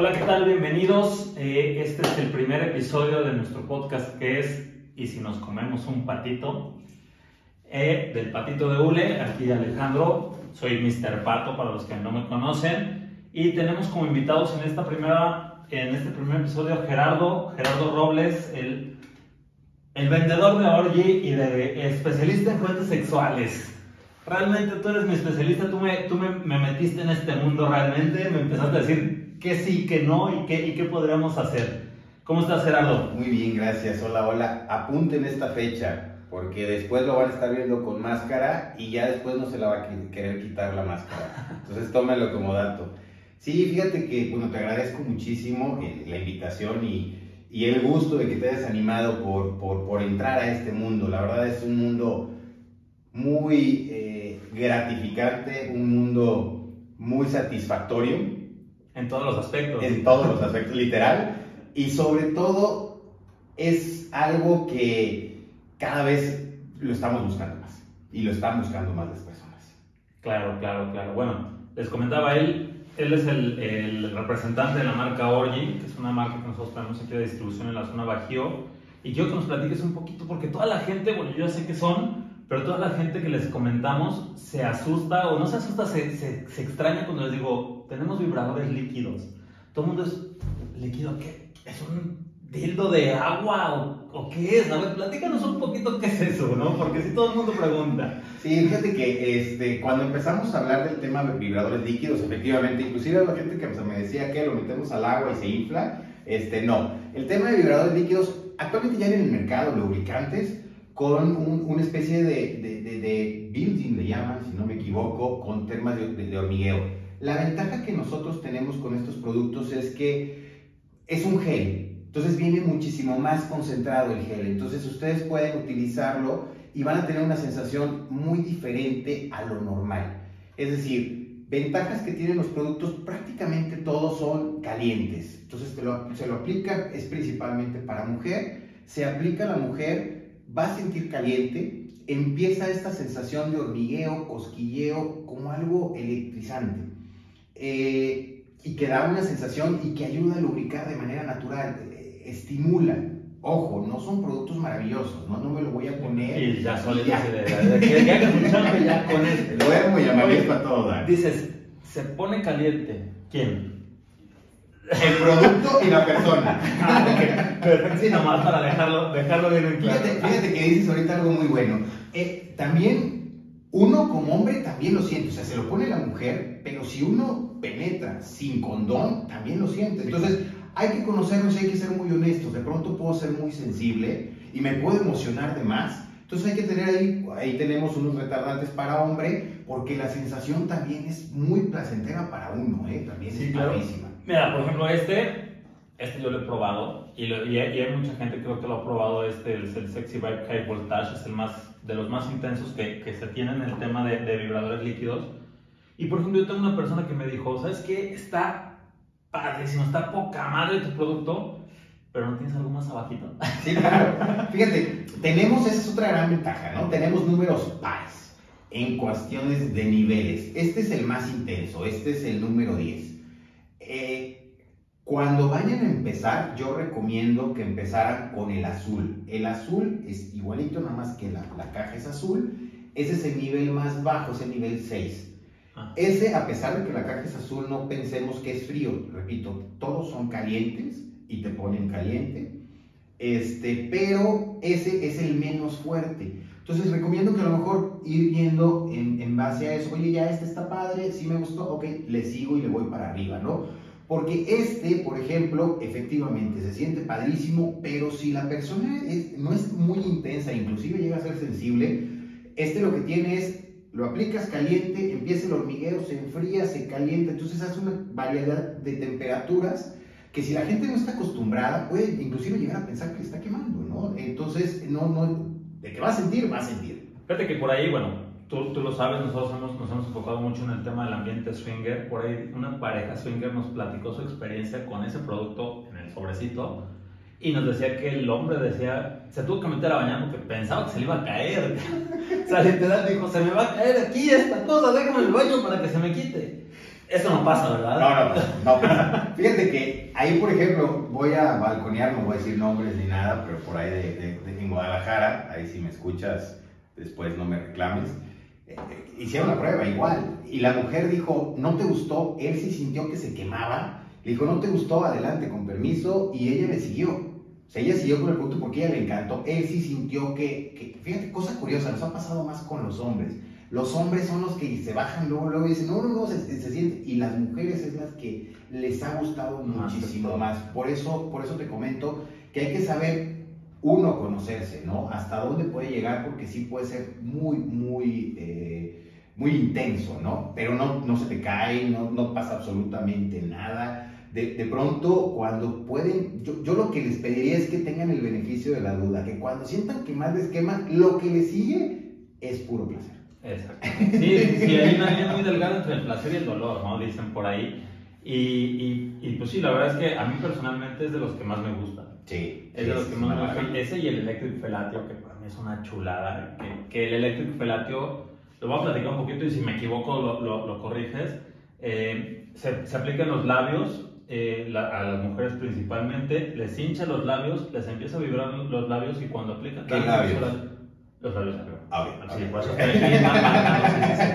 Hola, ¿qué tal? Bienvenidos. Eh, este es el primer episodio de nuestro podcast que es ¿Y si nos comemos un patito? Eh, del patito de Ule, aquí Alejandro, soy Mr. Pato para los que no me conocen. Y tenemos como invitados en, esta primera, en este primer episodio Gerardo, Gerardo Robles, el, el vendedor de Orgy y de especialista en juguetes sexuales. Realmente tú eres mi especialista, tú, me, tú me, me metiste en este mundo realmente, me empezaste a decir qué sí, qué no y qué, y qué podríamos hacer. ¿Cómo estás, Gerardo? Muy bien, gracias. Hola, hola. Apunten esta fecha, porque después lo van a estar viendo con máscara y ya después no se la va a querer quitar la máscara. Entonces tómelo como dato. Sí, fíjate que, bueno, te agradezco muchísimo eh, la invitación y, y, el gusto de que te hayas animado por, por, por, entrar a este mundo. La verdad es un mundo muy eh, gratificante, un mundo muy satisfactorio en todos los aspectos. En todos los aspectos, literal. Y sobre todo es algo que cada vez lo estamos buscando más. Y lo están buscando más las personas. Claro, claro, claro. Bueno, les comentaba él, él es el, el representante de la marca Orgi, que es una marca que nosotros tenemos aquí de distribución en la zona Bajío. Y quiero que nos platiques un poquito, porque toda la gente, bueno, yo ya sé que son, pero toda la gente que les comentamos se asusta, o no se asusta, se, se, se extraña cuando les digo, tenemos vibradores líquidos. Todo el mundo es líquido, ¿qué? ¿Es un dildo de agua o, qué es? A ver, platícanos un poquito qué es eso, ¿no? Porque si todo el mundo pregunta. Sí, fíjate que este, cuando empezamos a hablar del tema de vibradores líquidos, efectivamente, inclusive la gente que me decía que lo metemos al agua y se infla, este, no. El tema de vibradores líquidos, actualmente ya en el mercado lubricantes con una especie de, de, de, building, le llaman, si no me equivoco, con temas de hormigueo. La ventaja que nosotros tenemos con estos productos es que es un gel, entonces viene muchísimo más concentrado el gel, entonces ustedes pueden utilizarlo y van a tener una sensación muy diferente a lo normal. Es decir, ventajas que tienen los productos, prácticamente todos son calientes. Entonces se lo aplica, es principalmente para mujer, se aplica a la mujer, va a sentir caliente, empieza esta sensación de hormigueo, cosquilleo, como algo electrizante. Eh, y que da una sensación y que ayuda a lubricar de manera natural, eh, estimula. Ojo, no son productos maravillosos, no, no me lo voy a poner. Y ya solo ya. De, de, que ya ya con este. Duermo y amarillo a todo Dices, se pone caliente. ¿Quién? El producto y la persona. ah, Perfecto, sí, nomás para dejarlo, dejarlo bien en claro. Fíjate, fíjate que dices ahorita algo muy bueno. Eh, también uno como hombre también lo siente, o sea, se lo pone la mujer, pero si uno penetra sin condón, también lo siente. Entonces, hay que conocernos y hay que ser muy honestos. De pronto puedo ser muy sensible y me puedo emocionar de más. Entonces hay que tener ahí, ahí tenemos unos retardantes para hombre, porque la sensación también es muy placentera para uno, ¿eh? También es claro. Mira, por ejemplo, este, este yo lo he probado y, y, hay, mucha gente creo que lo ha probado, este, el, el Sexy Vibe High Voltage, es el más, de los más intensos que, que se tienen en el tema de, de vibradores líquidos y por ejemplo, yo tengo una persona que me dijo, ¿sabes qué? Está padrísimo, está poca madre tu producto, pero no tienes algo más abajito. Sí, claro. Fíjate, tenemos, esa es otra gran ventaja, ¿no? Tenemos números pares en cuestiones de niveles. Este es el más intenso, este es el número 10. Eh, cuando vayan a empezar, yo recomiendo que empezaran con el azul. El azul es igualito, nada más que la, la caja es azul. Ese es el nivel más bajo, es el nivel 6. Ese, a pesar de que la caja es azul, no pensemos que es frío. Repito, todos son calientes y te ponen caliente. Este, pero ese es el menos fuerte. Entonces recomiendo que a lo mejor ir viendo en, en base a eso, oye, ya este está padre, sí me gustó, ok, le sigo y le voy para arriba, ¿no? Porque este, por ejemplo, efectivamente se siente padrísimo, pero si la persona no es muy intensa, inclusive llega a ser sensible, este lo que tiene es lo aplicas caliente, empieza el hormigueo, se enfría, se calienta, entonces hace una variedad de temperaturas que si la gente no está acostumbrada puede inclusive llegar a pensar que está quemando, ¿no? Entonces, no, no, de que va a sentir, va a sentir. Fíjate que por ahí, bueno, tú, tú lo sabes, nosotros hemos, nos hemos enfocado mucho en el tema del ambiente swinger, por ahí una pareja swinger nos platicó su experiencia con ese producto en el sobrecito y nos decía que el hombre decía, se tuvo que meter a bañar porque pensaba que se le iba a caer. o sea, literal dijo, se me va a caer aquí esta cosa, déjame el baño para que se me quite. Eso no pasa, ¿verdad? No, no, no pasa. Fíjate que ahí, por ejemplo, voy a balconear, no voy a decir nombres ni nada, pero por ahí de, de, de en Guadalajara, ahí si me escuchas, después no me reclames, hicieron la prueba igual. Y la mujer dijo, no te gustó, él sí sintió que se quemaba, le dijo, no te gustó, adelante, con permiso, y ella le siguió. O sea, ella siguió con el producto porque ella le encantó, él sí sintió que, que fíjate, cosa curiosa, nos ha pasado más con los hombres los hombres son los que se bajan luego, luego y dicen, no, no, no, se, se, siente. Y las mujeres es las que les ha gustado muchísimo más. Por eso, por eso te comento que hay que saber, uno, conocerse, ¿no? Hasta dónde puede llegar, porque sí puede ser muy, muy, eh, muy intenso, ¿no? Pero no, no se te cae, no, no pasa absolutamente nada. De, pronto, cuando pueden, yo, yo, lo que les pediría es que tengan el beneficio de la duda, que cuando sientan que más les quema, lo que les sigue es puro placer. Exacto. Sí, sí, hay una línea muy delgada entre el placer y el dolor, ¿no? Dicen por ahí. Y, y, y, pues sí, la verdad es que a mí personalmente es de los que más me gusta. Sí. Es de los que más me gusta. Ese y el Electric Felatio, que para mí es una chulada. Que, que el Electric Felatio, lo voy a platicar un poquito y si me equivoco lo, lo, lo corriges. Eh, se, se aplica en los labios, eh, la, a las mujeres principalmente, les hincha los labios, les empieza a vibrar los labios y cuando aplican... ¿Qué labios? Los labios arriba. Ah, bien. Sí, marcando, sí, sí, sí.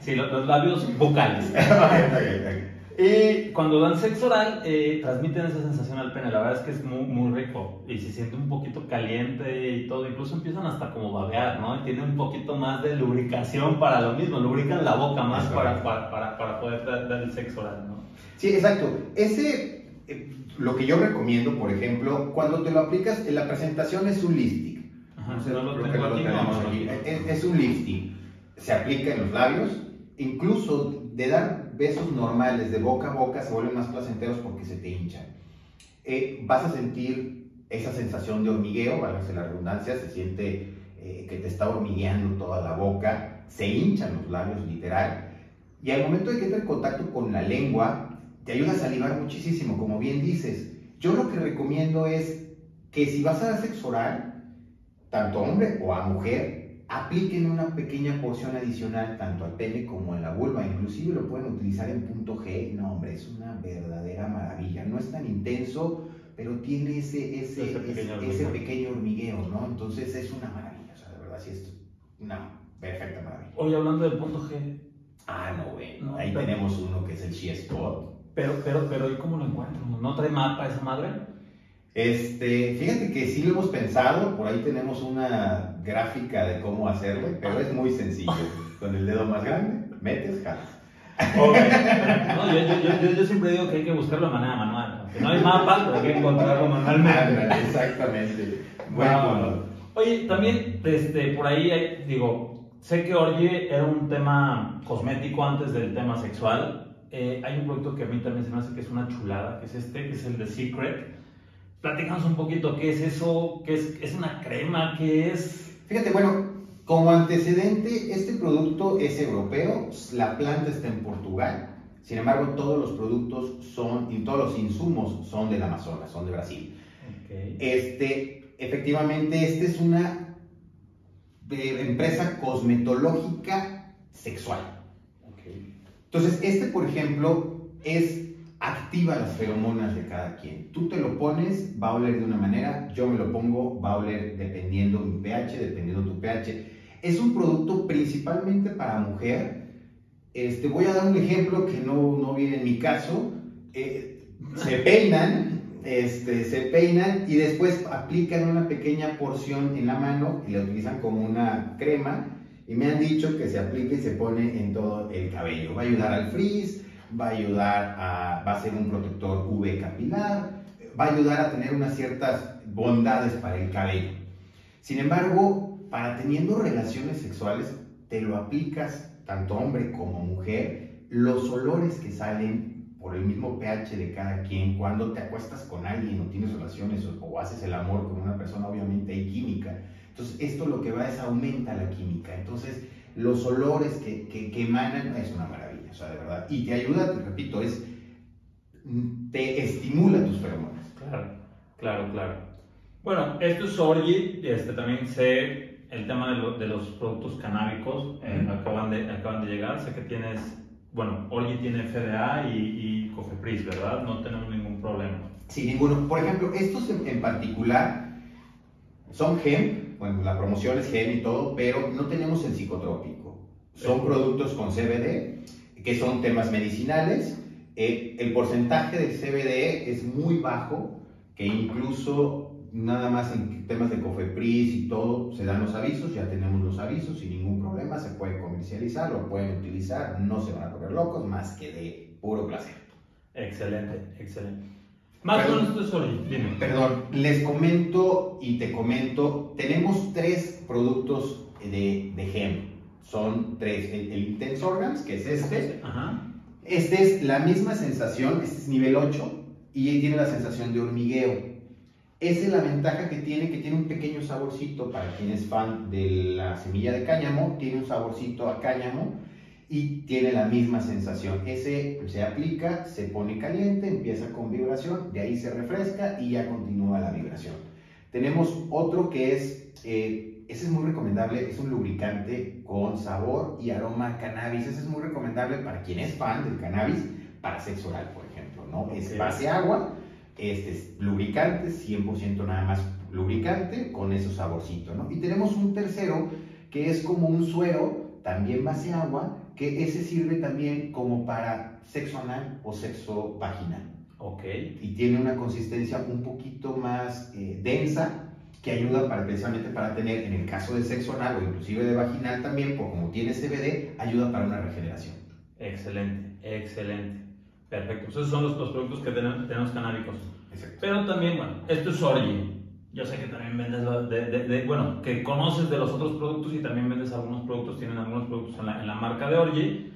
Sí, los, los labios vocales. Y cuando dan sexo oral, eh, transmiten esa sensación al pene. La verdad es que es muy, muy rico. Y se siente un poquito caliente y todo. Incluso empiezan hasta como babear, ¿no? Y tiene un poquito más de lubricación para lo mismo. Lubrican la boca más para, para, para, para, poder dar, dar, el sexo oral, ¿no? Sí, exacto. Ese, eh, lo que yo recomiendo, por ejemplo, cuando te lo aplicas, en la presentación es un lifting. Ajá, no lo tengo que no lo aquí, tenemos no, aquí. no, no. Es, es un lifting. Se aplica en los labios. Incluso de dar besos normales de boca a boca se vuelven más placenteros porque se te hinchan. Eh, vas a sentir esa sensación de hormigueo, válgase la redundancia, se siente eh, que te está hormigueando toda la boca, se hinchan los labios literal. Y al momento de que entra en contacto con la lengua, te ayuda a salivar muchísimo, como bien dices. Yo lo que recomiendo es que si vas a dar sexo oral, tanto hombre o a mujer, apliquen una pequeña porción adicional tanto al pene como a la vulva, inclusive lo pueden utilizar en punto G, no hombre, es una verdadera maravilla, no es tan intenso, pero tiene ese, ese, Ese pequeño ese, ese hormigueo. pequeño hormigueo, ¿no? Entonces es una maravilla, o sea, de verdad sí es una perfecta maravilla. Hoy hablando del punto G, Ah, no, bueno, No, ahí pero- tenemos uno que es el She Spot. pero, pero, pero, ¿y cómo lo encuentro? ¿No trae mapa esa madre? Este, fíjate que sí lo hemos pensado, por ahí tenemos una gráfica de cómo hacerlo, pero es muy sencillo. Con el dedo más grande, metes, jalas. No, yo, yo, yo, yo, siempre digo que hay que buscarlo de manera manual. No hay mapa, pero hay que encontrarlo manualmente. Exactamente. Buen Wow. punto. Oye, también, este, por ahí, digo, sé que Orgy era un tema cosmético antes del tema sexual. Eh, hay un producto que a mí también se me hace que es una chulada, que es este, que es el de Secret. Platícanos un poquito, ¿qué es eso? ¿Qué es, es una crema? ¿Qué es? Fíjate, bueno, como antecedente, este producto es europeo, la planta está en Portugal, sin embargo, todos los productos son, y todos los insumos son del Amazonas, son de Brasil. Okay. Este, efectivamente, esta es una eh, empresa cosmetológica sexual. Okay. Entonces, este, por ejemplo, es activa las feromonas de cada quien. Tú te lo pones, va a oler de una manera, yo me lo pongo, va a oler dependiendo mi pH, dependiendo tu pH. Es un producto principalmente para mujer. Este, voy a dar un ejemplo que no, no viene en mi caso. Eh, se peinan, este, se peinan y después aplican una pequeña porción en la mano y la utilizan como una crema. Y me han dicho que se aplica y se pone en todo el cabello. Va a ayudar al frizz, va a ayudar a, va a ser un protector UV capilar, va a ayudar a tener unas ciertas bondades para el cabello. Sin embargo, para teniendo relaciones sexuales, te lo aplicas tanto hombre como mujer, los olores que salen por el mismo pH de cada quien, cuando te acuestas con alguien o tienes relaciones o, o haces el amor con una persona, obviamente hay química. Entonces, esto lo que va es aumenta la química. Entonces, los olores que, que, que es una maravilla, o sea, de verdad. Y te ayuda, te repito, es, te estimula tus feromonas. Claro, claro, claro. Bueno, esto es Orgy, este, también sé el tema de, lo- de los productos canábicos, eh, acaban, de, acaban de llegar, sé que tienes bueno, Orgi tiene FDA y, y Cofepris, ¿verdad? No tenemos ningún problema. Sin ninguno. Por ejemplo, estos en, en particular son GEM, bueno, la promoción es GEM y todo, pero no tenemos el psicotrópico. Son Sí. productos con CBD, que son temas medicinales. Eh, el porcentaje de CBD es muy bajo, que incluso nada más en temas de Cofepris y todo, se dan los avisos, ya tenemos los avisos sin ningún problema, se puede comercializar, lo pueden utilizar, no se van a poner locos, más que de puro placer. Excelente, excelente. Más o Perdón. menos dime. Perdón, les comento y te comento, tenemos tres productos de, de GEM. Son tres, el, el Intense Organs, que es este. Ajá. Este es la misma sensación, este es nivel 8 y tiene la sensación de hormigueo. Esa es la ventaja que tiene, que tiene un pequeño saborcito para quien es fan de la semilla de cáñamo, tiene un saborcito a cáñamo y tiene la misma sensación. Ese se aplica, se pone caliente, empieza con vibración, de ahí se refresca y ya continúa la vibración. Tenemos otro que es, eh, ese es muy recomendable, es un lubricante con sabor y aroma a cannabis. Ese es muy recomendable para quien es fan del cannabis, para sexo oral, por ejemplo, ¿no? Es base agua, este es lubricante, 100% nada más lubricante, con esos saborcitos, ¿no? Y tenemos un tercero que es como un suero, también base agua, que ese sirve también como para sexo anal o sexo vaginal Ok. y tiene una consistencia un poquito más eh, densa que ayuda para, precisamente para tener, en el caso de sexo anal o inclusive de vaginal también, por como tiene CBD, ayuda para una regeneración. Excelente, excelente. Perfecto. Esos son los, los productos que tenemos, tenemos canábicos. Exacto. Pero también, bueno, esto es Orgi. Yo sé que también vendes, de, de- de- bueno, que conoces de los otros productos y también vendes algunos productos, tienen algunos productos en la, en la marca de Orgi.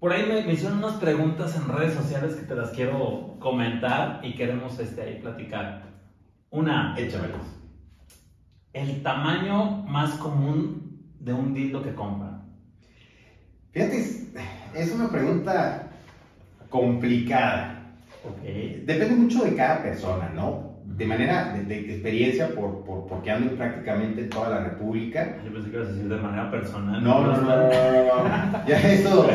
Por ahí me, me hicieron unas preguntas en redes sociales que te las quiero comentar y queremos este, ahí platicar. Una, Échamelas. El tamaño más común de un dildo que compran. Fíjate, es, una pregunta complicada. Ok. Depende mucho de cada persona, ¿no? De manera, de, de experiencia, por, por, porque ando en prácticamente toda la República. Yo pensé que ibas a decir de manera personal. No, no, no, no, no, no. Ya eso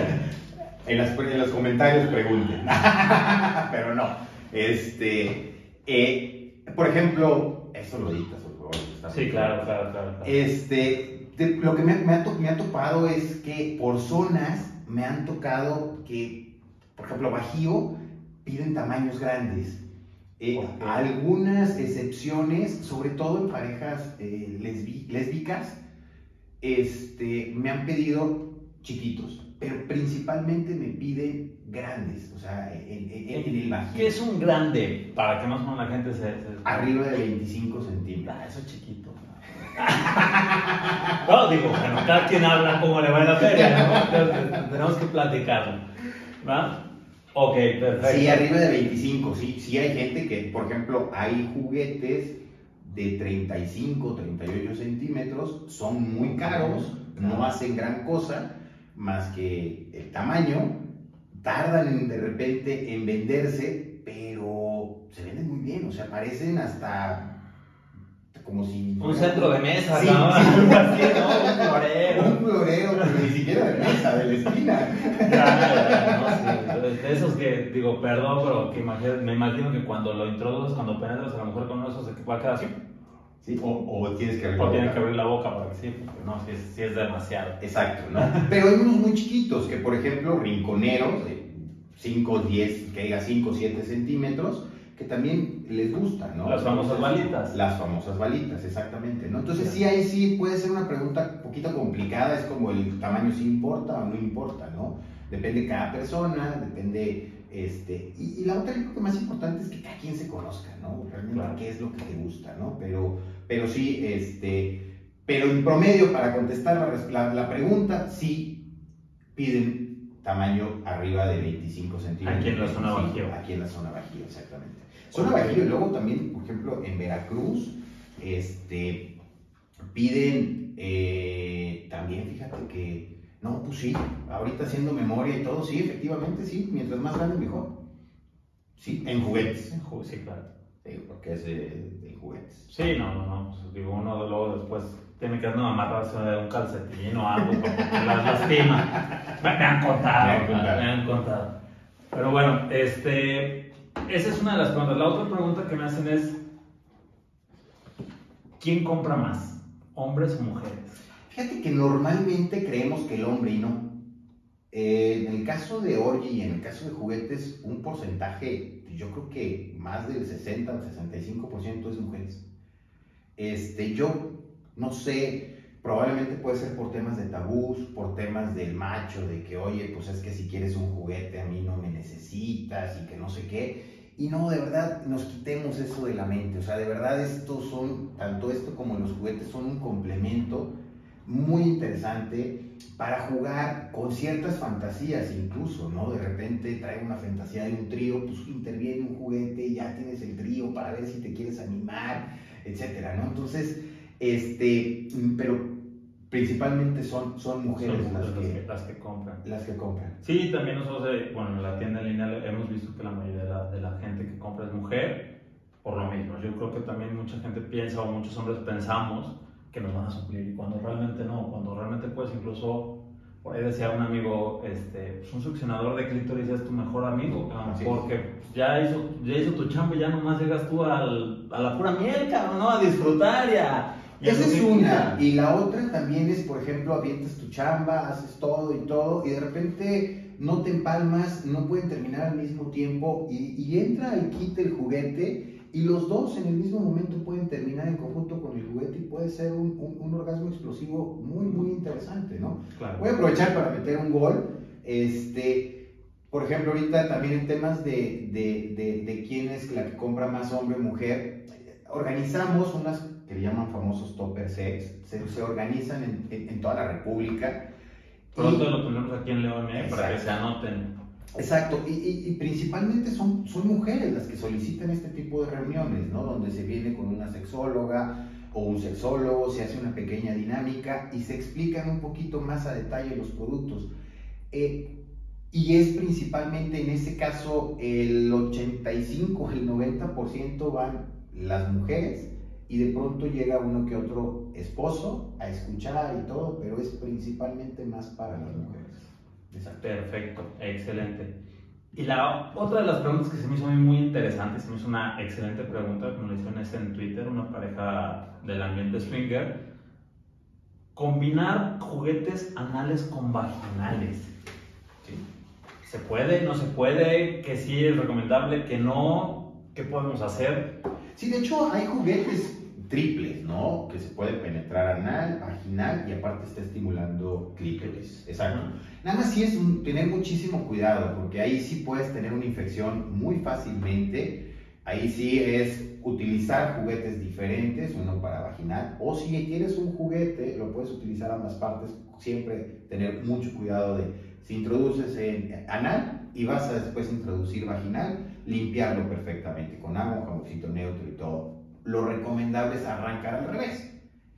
en, las- en los comentarios pregunten. Pero no. Este, eh, por ejemplo, eso lo favor. Está Sí, claro, claro, claro. claro. Este, de- lo que me, me ha to- me ha topado es que por zonas me han tocado que, por ejemplo, Bajío piden tamaños grandes. Eh. Algunas excepciones, sobre todo en parejas eh, lesbi- lésbicas, este, me han pedido chiquitos, principalmente me piden grandes, o sea, en, en- en el. ¿Qué es un grande? Para que más o menos la gente se... se- Arriba de 25 centímetros. Ah, eso es chiquito. No, digo, bueno, cada quien habla como le va en la feria, ¿no? Entonces, tenemos que platicarlo. ¿Va? Ok, perfecto. Sí, arriba de 25, sí, sí hay gente que, por ejemplo, hay juguetes de 35, 38 centímetros, son muy caros, no hacen gran cosa, más que el tamaño, tardan en- de repente en venderse, pero se venden muy bien, o sea, parecen hasta como si... Un centro de mesa, Sí, ¿no? sí. ¿no? Un florero. Un florero, pero ni siquiera de mesa, de la esquina. Ya, ya, no, sí, de esos que, digo, perdón, pero que imagino- me imagino que cuando lo introduces, cuando penetras a lo mejor con uno de esos, se va a quedar así. Sí, o, o tienes que abrir O la tienen boca. que abrir la boca para que sí, porque no, si es, sí es demasiado. Exacto, ¿no? Pero hay unos muy chiquitos que, por ejemplo, rinconeros de 5, 10, que diga 5, 7 centímetros, que también les gusta, ¿no? Las famosas balitas. Las famosas balitas, exactamente, ¿no? Entonces, sí, ahí sí puede ser una pregunta un poquito complicada, es como el tamaño si importa o no importa, ¿no? Depende de cada persona, depende, este, y, y la otra, yo creo que más importante es que cada quien se conozca, ¿no? Realmente Claro. qué es lo que te gusta, ¿no? Pero, pero sí, este, pero en promedio, para contestar la, la, pregunta, sí piden tamaño arriba de 25 centímetros. Aquí en la zona Sí, Bajío. Aquí en la zona Bajío, exactamente. Zona Bajío, y luego también, por ejemplo, en Veracruz, este, piden eh, también, fíjate que, no, pues sí, ahorita haciendo memoria y todo, sí, efectivamente, sí, mientras más grande mejor. Sí, en juguetes. Sí, claro. Sí, porque es de, de juguetes. Sí, no, no, no. Pues, digo, uno luego después tiene que no, amarrarse un calcetín o algo porque las lastima. Me, han contado, Me han contado. me han contado. Pero bueno, este, esa es una de las preguntas. La otra pregunta que me hacen es, ¿quién compra más? ¿Hombres o mujeres? Fíjate que normalmente creemos que el hombre y no. Eh, en el caso de Orgy y en el caso de juguetes, un porcentaje, yo creo que más del 60 o 65% es mujeres. Este, yo no sé, probablemente puede ser por temas de tabús, por temas del macho, de que, oye, pues es que si quieres un juguete a mí no me necesitas y que no sé qué. Y no, de verdad, nos quitemos eso de la mente. O sea, de verdad, estos son, tanto esto como los juguetes, son un complemento muy interesante para jugar con ciertas fantasías incluso, ¿no? De repente trae una fantasía de un trío, pues interviene un juguete ya tienes el trío para ver si te quieres animar, etcétera, ¿no? Entonces, este, pero principalmente son, son mujeres Son las, mujeres que, las que compran. las que compran. Sí, también nosotros, eh, bueno, en la tienda en línea hemos visto que la mayoría de la, de la gente que compra es mujer, por lo mismo. Yo creo que también mucha gente piensa, o muchos hombres pensamos, que nos van a suplir, y cuando realmente no, cuando realmente puedes incluso, por ahí decía un amigo, este, pues un succionador de clítoris es tu mejor amigo, cabrón, porque pues, ya, hizo, ya hizo tu chamba y ya nomás llegas tú al, a la pura miel, cabrón, ¿no? A disfrutar y a... y a Esa es una. Y la otra también es, por ejemplo, avientas tu chamba, haces todo y todo, y de repente no te empalmas, no pueden terminar al mismo tiempo, y, y entra y quita el juguete, y los dos en el mismo momento pueden terminar en conjunto con el juguete, y puede ser un, un- un orgasmo explosivo muy, muy interesante, ¿no? Claro. Voy a aprovechar para meter un gol. Este, por ejemplo, ahorita también en temas de, de, de, de quién es la que compra más hombre o mujer, organizamos unas que le llaman famosos topper sex, se, se organizan en, en- en toda la República. Pronto Y- lo tenemos aquí en León, ¿eh? para que se anoten. Exacto, y, principalmente son, son mujeres las que solicitan este tipo de reuniones, ¿no? Donde se viene con una sexóloga o un sexólogo, se hace una pequeña dinámica y se explican un poquito más a detalle los productos. Eh, y es principalmente en ese caso el 85, el 90% van las mujeres y de pronto llega uno que otro esposo a escuchar y todo, pero es principalmente más para las mujeres. Perfecto, excelente. Y la otra de las preguntas que se me hizo muy interesante, se me hizo una excelente pregunta, como le hicieron en Twitter, una pareja del ambiente swinger, combinar juguetes anales con vaginales. ¿Se puede? ¿No se puede? ¿Que sí es recomendable? ¿Que no? ¿Qué podemos hacer? Sí, de hecho hay juguetes triples, ¿no? Que se puede penetrar anal, vaginal y aparte está estimulando clítoris. Exacto. Nada más sí es un- tener muchísimo cuidado porque ahí sí puedes tener una infección muy fácilmente. Ahí sí es utilizar juguetes diferentes, uno para vaginal, o si quieres un juguete, lo puedes utilizar ambas partes, siempre tener mucho cuidado de si introduces en anal y vas a después introducir vaginal, limpiarlo perfectamente con agua, jaboncito neutro y todo. Lo recomendable es arrancar al revés,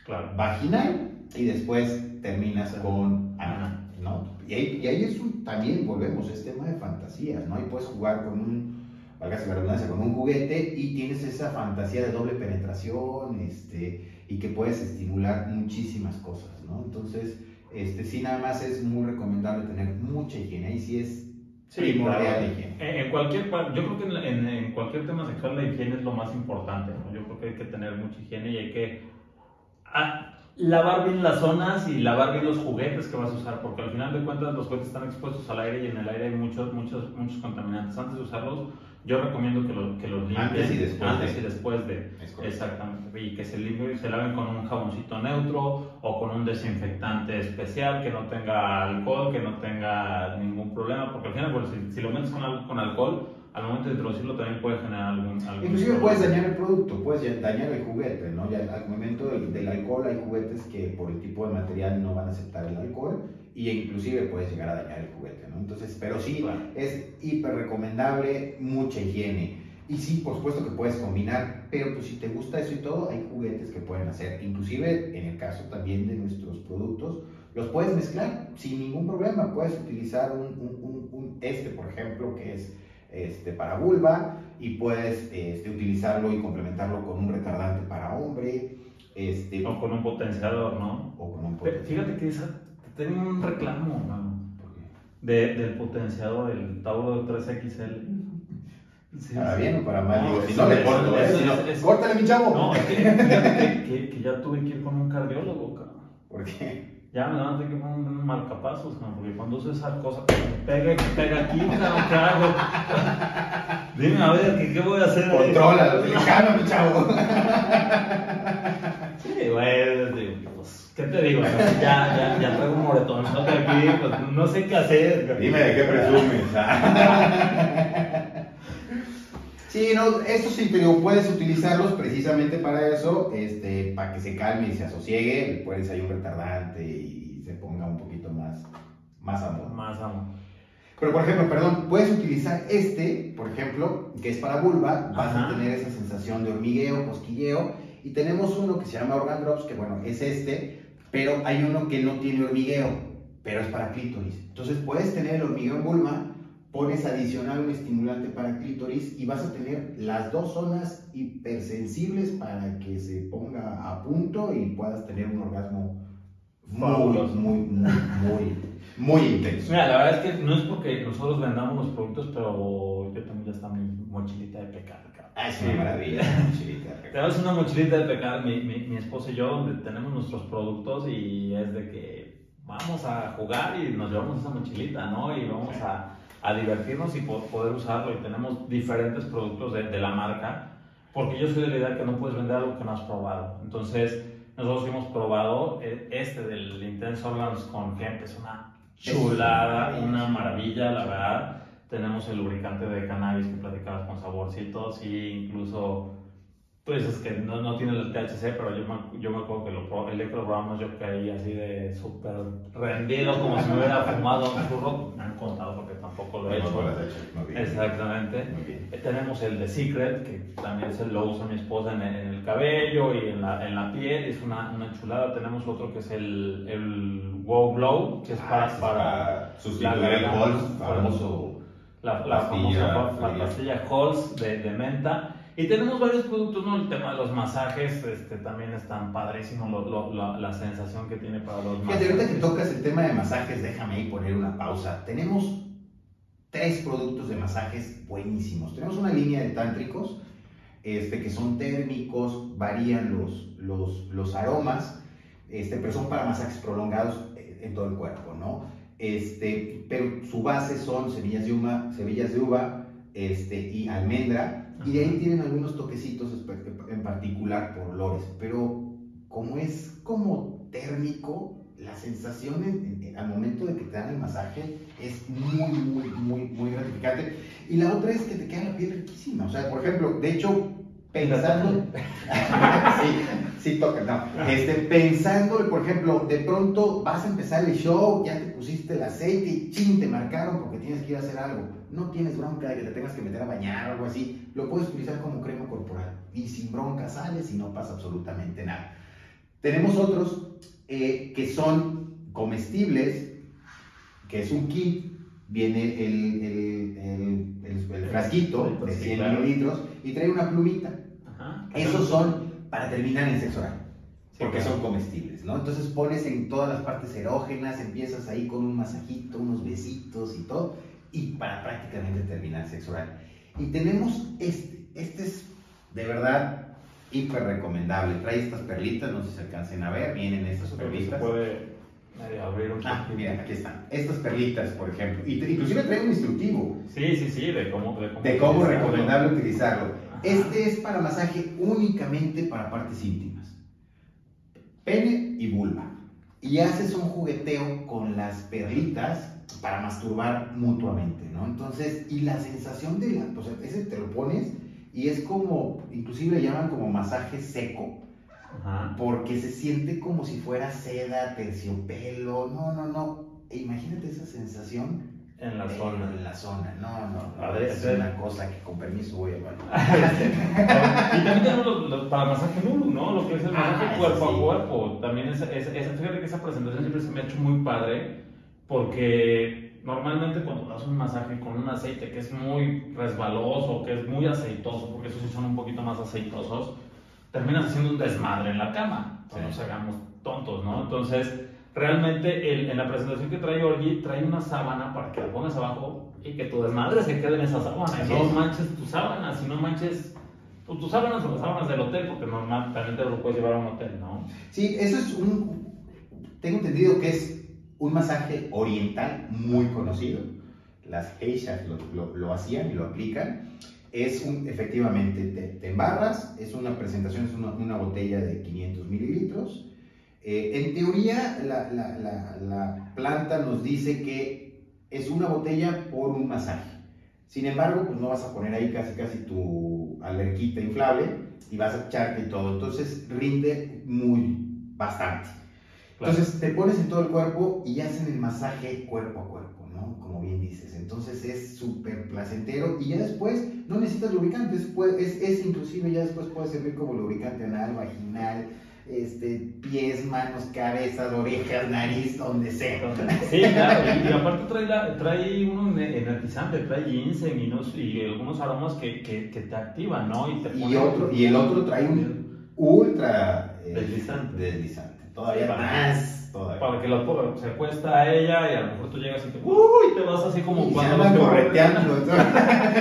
Claro. vaginal y después terminas con anal, ¿no? Y ahí, y ahí es un, también volvemos, es tema de fantasías, ¿no? Ahí puedes jugar con un, válgase la redundancia, con un juguete y tienes esa fantasía de doble penetración, este, y que puedes estimular muchísimas cosas, ¿no? Entonces, este, sí, nada más es muy recomendable tener mucha higiene, ahí sí es primordial claro. la higiene. En, en cualquier, yo creo que en, en- en cualquier tema sexual la higiene es lo más importante. ¿No? Yo creo que hay que tener mucha higiene y hay que ah, lavar bien las zonas y lavar bien los juguetes que vas a usar, porque al final de cuentas los juguetes están expuestos al aire y en el aire hay muchos, muchos, muchos contaminantes. Antes de usarlos, yo recomiendo que, lo- que los limpien Antes y después antes de. y después de. Exactamente, y que se limpien y se laven con un jaboncito neutro o con un desinfectante especial que no tenga alcohol, que no tenga ningún problema, porque al final, pues, si, si lo metes con con alcohol, al momento de introducirlo también puede generar algún. algún Inclusive problema. puedes dañar el producto, puedes dañar el juguete, ¿no? Ya al momento del, del alcohol hay juguetes que por el tipo de material no van a aceptar el alcohol y inclusive puedes llegar a dañar el juguete, ¿no? Entonces, pero sí, Claro. es hiper recomendable, mucha higiene. Y sí, por supuesto que puedes combinar, pero pues si te gusta eso y todo, hay juguetes que pueden hacer. Inclusive, en el caso también de nuestros productos, los puedes mezclar sin ningún problema. Puedes utilizar un, un- un- un- este, por ejemplo, que es este, para vulva, y puedes este, utilizarlo y complementarlo con un retardante para hombre, este, O con un potenciador, ¿no? o con un Pe- Fíjate que esa, tengo un reclamo, mano. ¿Por qué? de- del potenciador, el Tauro de 3XL. Sí, ¿Para sí. bien o para mal? No, Digo, si no le corto, ¿eh? eso- ¡Córtale, mi chavo! No, es que, fíjate que, que- que ya tuve que ir con un cardiólogo, cabrón. ¿Por qué? Ya me van a tener que poner un marcapasos, cabrón, porque cuando uso esa cosa que me pega pega aquí, cabrón, ¿qué hago? Dime, a ver, ¿qué, qué voy a hacer? Controla, calma, mi chavo. Sí, bueno, digo, pues, ¿qué te digo? Ya, ya, ya traigo un moretón aquí, pues no sé qué hacer. Dime de qué presumes. Sí, no, estos sí te digo, puedes utilizarlos precisamente para eso, este, para que se calme y se asosiegue, le pones ahí un retardante y se ponga un poquito más, más amor. Más amor. Pero por ejemplo, perdón, puedes utilizar este, por ejemplo, que es para vulva, vas Ajá. a tener esa sensación de hormigueo, cosquilleo, y tenemos uno que se llama Organ Drops, que bueno, es este, pero hay uno que no tiene hormigueo, pero es para clítoris. Entonces puedes tener el hormigueo en vulva, pones adicional un estimulante para clítoris y vas a tener las dos zonas hipersensibles para que se ponga a punto y puedas tener un orgasmo muy, muy, muy, muy, muy intenso. Mira, la verdad es que no es porque nosotros vendamos los productos, pero yo tengo ya está mi mochilita de pecado, cabrón. Ah, es una maravilla, chilita. Tenemos una mochilita de pecado, mi, mi, mi esposo y yo, donde tenemos nuestros productos y es de que vamos a jugar y nos llevamos esa mochilita, ¿no? Y vamos a, a divertirnos y po- poder usarlo. Y tenemos diferentes productos de, de la marca, porque yo soy de la idea que no puedes vender algo que no has probado. Entonces, nosotros hemos probado eh, este del Intense Organs con Hemp, es una chulada, una maravilla, la verdad. Tenemos el lubricante de cannabis que platicabas con saborcitos y incluso pues es que no, no tiene el THC, pero yo me, yo me acuerdo que lo probé, el Electro Brown, yo caí así de súper rendido, como si me hubiera fumado un churro. Me han contado porque tampoco lo he hecho. Exactamente. Eh, Tenemos el de Secret, que también se lo usa mi esposa en el, en el cabello y en la, en la piel, es una, una chulada. Tenemos otro que es el, el Wow Glow, que es Ah, para, es para para sustituir el Halls, famoso. la, la Pastilla famosa pastilla Halls de, de menta. Y tenemos varios productos, ¿no? El tema de los masajes este, también es tan padrísimo, lo- lo- la, sensación que tiene para los Fíjate, ahorita que masajes. tocas el tema de masajes, déjame ahí poner una pausa. Tenemos tres productos de masajes buenísimos. Tenemos una línea de tántricos, este, que son térmicos, varían los, los, los aromas, este, pero son para masajes prolongados eh, en todo el cuerpo, ¿no? Este, pero su base son semillas de uva, semillas de uva este, y almendra, y de ahí tienen algunos toquecitos en particular por olores, pero como es como térmico, la sensación en- en- al momento de que te dan el masaje es muy, muy, muy, muy gratificante. Y la otra es que te queda la piel riquísima. O sea, por ejemplo, de hecho, pensando... sí, sí toca, no. Este, pensando, por ejemplo, de pronto vas a empezar el show, ya te pusiste el aceite y chin, te marcaron porque tienes que ir a hacer algo. No tienes bronca de que te tengas que meter a bañar o algo así. Lo puedes utilizar como crema corporal. Y sin bronca sales y no pasa absolutamente nada. Tenemos otros eh, que son comestibles, que es un kit. Viene el, el, el, el- el frasquito de 100 Claro. mililitros y trae una plumita. Ajá. Esos son para terminar en sexo oral, Sí, porque claro. son comestibles, ¿no? Entonces pones en todas las partes erógenas, empiezas ahí con un masajito, unos besitos y todo, y para prácticamente terminar sexo oral. Y tenemos este, este es de verdad hiper recomendable. Trae estas perlitas, no sé si se alcancen a ver, vienen estas se perlitas. puede abrir un Ah, mira, aquí están. Estas perlitas, por ejemplo. Y inclusive trae un instructivo Sí, sí, sí, de cómo, de cómo, de cómo utilizarlo. recomendable utilizarlo. Ajá. Este es para masaje únicamente para partes íntimas. Pene y vulva. Y haces un jugueteo con las perlitas para masturbar mutuamente, ¿no? Entonces, y la sensación de la, o sea, ese te lo pones y es como, inclusive le llaman como masaje seco, Ajá. porque se siente como si fuera seda, terciopelo, no, no, no. E imagínate esa sensación En la en zona. la zona, no, no, no, es una cosa que con permiso voy a y también tenemos los, los- para masaje nulo, ¿no? Lo que es el Ah, masaje ese cuerpo sí. a cuerpo. También es, es- es- fíjate que esa presentación siempre se me ha hecho muy padre porque normalmente cuando das un masaje con un aceite que es muy resbaloso, que es muy aceitoso, porque esos sí son un poquito más aceitosos, terminas haciendo un desmadre en la cama. No Sí. nos hagamos tontos, ¿no? Entonces, realmente el- en la presentación que trae Orgi, trae una sábana para que la pongas abajo y que tu desmadre se quede en esa sábana. Y no es. manches tus sábanas, y no manches tu- tus sábanas o las sábanas del hotel, porque normalmente lo puedes llevar a un hotel, ¿no? Sí, eso es un. Tengo entendido que es un masaje oriental muy conocido. Las geishas lo, lo- lo hacían y lo aplican. Es un, efectivamente, te, te embarras, es una presentación, es una, una botella de 500 mililitros. Eh, en teoría, la, la- la- la planta nos dice que es una botella por un masaje. Sin embargo, pues no vas a poner ahí casi casi tu alerquita inflable y vas a echarte todo. Entonces rinde muy, bastante. Claro. Entonces te pones en todo el cuerpo y hacen el masaje cuerpo a cuerpo, ¿no? Como bien dices. Entonces es súper placentero y ya después no necesitas lubricantes. puede- Es, es inclusive ya después puede servir como lubricante anal, vaginal, este, pies, manos, cabezas, orejas, nariz, donde sea. Sí, claro, y, y aparte trae, la- trae un energizante, trae ginseng y, unos- y algunos aromas que, que, que te activan, ¿no? Y, te Y, otro, y el otro trae un ultra eh, Deslizante. deslizante. Todavía más. Todavía. Para que la po- se acuesta a ella y a lo mejor tú llegas y te, uy, te vas así como Y se cuando los- correteando.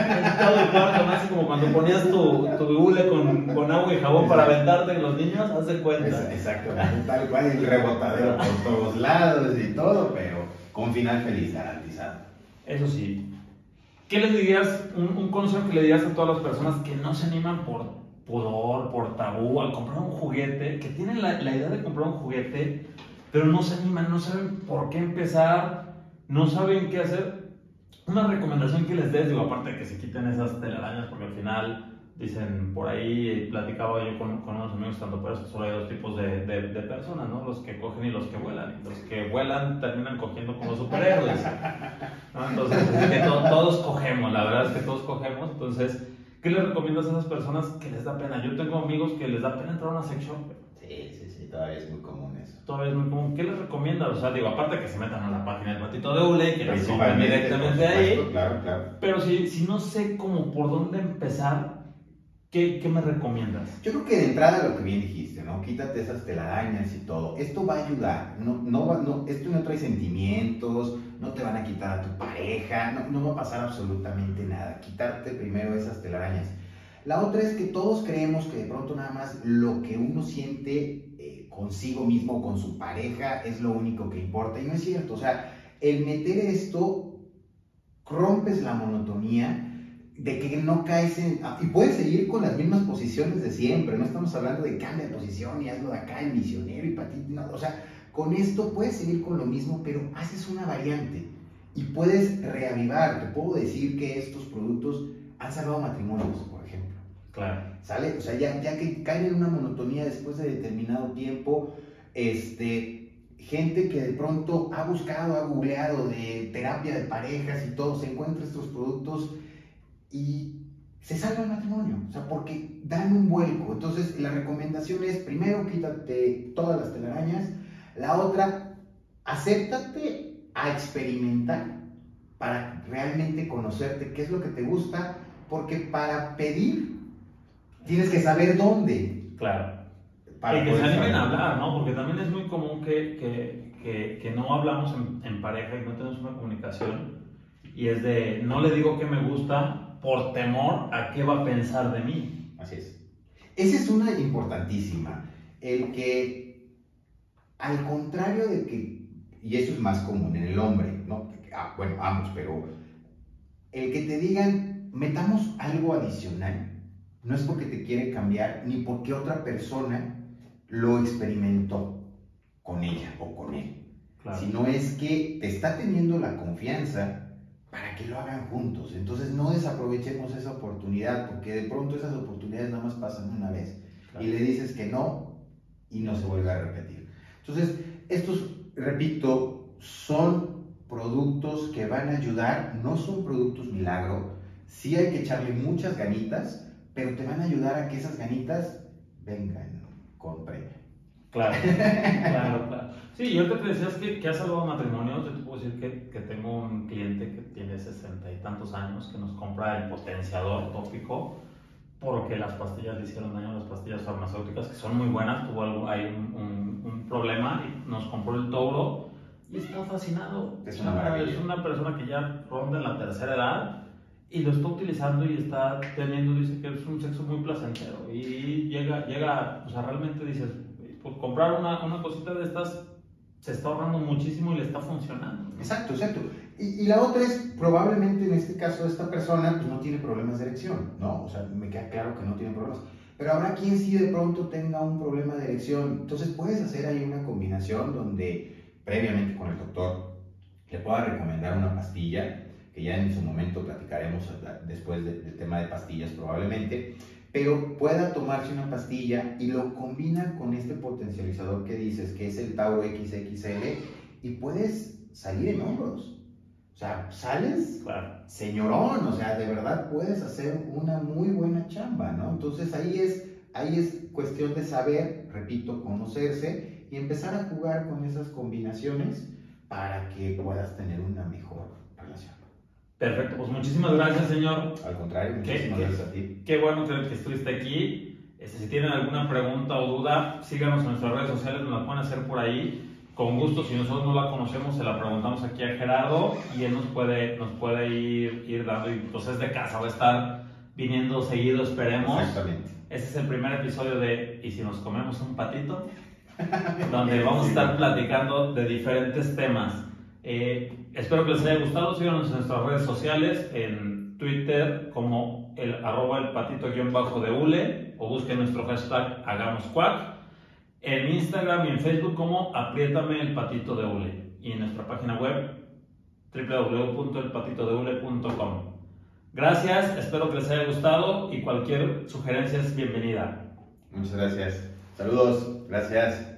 Así como cuando ponías tu, tu hule con, con agua y jabón para aventarte en los niños, haz de cuenta. Exacto, tal cual, el rebotadero por todos lados y todo, pero con final feliz garantizado. Eso sí. ¿Qué les dirías, un, un consejo que le dirías a todas las personas que no se animan por pudor, por tabú, al comprar un juguete, que tienen la, la idea de comprar un juguete, pero no se animan, no saben por qué empezar, no saben qué hacer? Una recomendación que les des, digo, aparte de que se quiten esas telarañas, porque al final dicen por ahí, platicaba yo con, con unos amigos tanto pero que solo hay dos tipos de, de, de personas, ¿no? Los que cogen y los que vuelan. Los que vuelan terminan cogiendo con los superhéroes. ¿no? Entonces, es que to- todos cogemos, la verdad es que todos cogemos. Entonces, ¿qué les recomiendas a esas personas que les da pena? Yo tengo amigos que les da pena entrar a una sex shop. Sí, sí, todavía es muy común eso. Todavía es muy común. ¿Qué les recomiendas? O sea, digo, aparte que se metan a la página del patito de Ule y que les compren directamente por ahí. supuesto, Claro, claro. Pero si, si no sé cómo por dónde empezar, ¿qué, qué me recomiendas? Yo creo que de entrada lo que bien dijiste, ¿no? Quítate esas telarañas y todo. Esto va a ayudar. No, no, va- no, esto no trae sentimientos, no te van a quitar a tu pareja, no, no va a pasar absolutamente nada. Quitarte primero esas telarañas. La otra es que todos creemos que de pronto nada más lo que uno siente eh, consigo mismo, con su pareja, es lo único que importa. Y no es cierto. O sea, el meter esto, rompes la monotonía de que no caes en... ah, Y puedes seguir con las mismas posiciones de siempre. No estamos hablando de cambia de posición y hazlo de acá, el misionero y ti. no, o sea, con esto puedes seguir con lo mismo, pero haces una variante. Y puedes reavivar. Te puedo decir que estos productos han salvado matrimonios, por ejemplo. Claro. ¿Sale? O sea, ya, ya que caen en una monotonía después de determinado tiempo, este, gente que de pronto ha buscado, ha googleado de terapia de parejas y todo, se encuentra estos productos y se salva el matrimonio, o sea, porque dan un vuelco. Entonces, la recomendación es, primero, quítate todas las telarañas, la otra, acéptate a experimentar para realmente conocerte qué es lo que te gusta, porque para pedir tienes que saber dónde. Claro. Para y que se animen a hablar, ¿no? Porque también es muy común que, que, que, que no hablamos en, en pareja y no tenemos una comunicación. Y es de, no le digo que me gusta por temor a qué va a pensar de mí. Así es. Esa es una importantísima. El que, al contrario de que, y eso es más común en el hombre, ¿no? Ah, bueno, ambos, pero el que te digan, metamos algo adicional, no es porque te quiere cambiar, ni porque otra persona lo experimentó con ella o con él, Claro. sino es que te está teniendo la confianza para que lo hagan juntos. Entonces no desaprovechemos esa oportunidad, porque de pronto esas oportunidades nada más pasan una vez Claro. y le dices que no y no se vuelve a repetir. Entonces, estos, repito, son productos que van a ayudar, no son productos milagro, sí hay que echarle muchas ganitas, pero te van a ayudar a que esas ganitas vengan con premio. Claro, claro, claro. Sí, y ahorita te decías que, que has salvado matrimonios. Yo te puedo decir que, que tengo un cliente que tiene sesenta y tantos años que nos compra el potenciador tópico porque las pastillas le hicieron daño a las pastillas farmacéuticas que son muy buenas. Tuvo algo, hay un, un- un problema y nos compró el toro y está fascinado. Es una maravilla. Es una persona que ya ronda en la tercera edad y lo está utilizando y está teniendo, dice que es un sexo muy placentero y llega, llega, o sea, realmente dices, por comprar una, una cosita de estas se está ahorrando muchísimo y le está funcionando. Exacto, exacto. Y, y, la otra es, probablemente en este caso esta persona pues, no tiene problemas de erección, ¿no? O sea, me queda claro que no tiene problemas. Pero habrá quien sí de pronto tenga un problema de erección. Entonces puedes hacer ahí una combinación donde previamente con el doctor le pueda recomendar una pastilla, que ya en su momento platicaremos después del tema de pastillas probablemente, pero pueda tomarse una pastilla y lo combina con este potencializador que dices, que es el Tau XXL, y puedes salir en hombros. O sea, sales señorón, o sea, de verdad puedes hacer una muy buena chamba, ¿no? Entonces ahí es, ahí es cuestión de saber, repito, conocerse y empezar a jugar con esas combinaciones para que puedas tener una mejor. Perfecto, pues muchísimas gracias, señor. Al contrario, muchísimas gracias a ti. Qué bueno que, estuviste aquí. Este, si tienen alguna pregunta o duda, síganos en nuestras redes sociales, nos la pueden hacer por ahí. Con gusto, si nosotros no la conocemos, se la preguntamos aquí a Gerardo y él nos puede, nos puede ir, ir dando. Y pues es de casa, va a estar viniendo seguido, esperemos. Exactamente. Este es el primer episodio de ¿Y si nos comemos un patito? donde vamos a estar platicando de diferentes temas. Eh, espero que les haya gustado. Síganos en nuestras redes sociales, en Twitter como el arroba el patito guion bajo de hule o busquen nuestro hashtag hagamos cuac. En Instagram y en Facebook como apriétame el patito de hule. Y en nuestra página web www.elpatitodeule.com. Gracias, espero que les haya gustado y cualquier sugerencia es bienvenida. Muchas gracias. Saludos, gracias.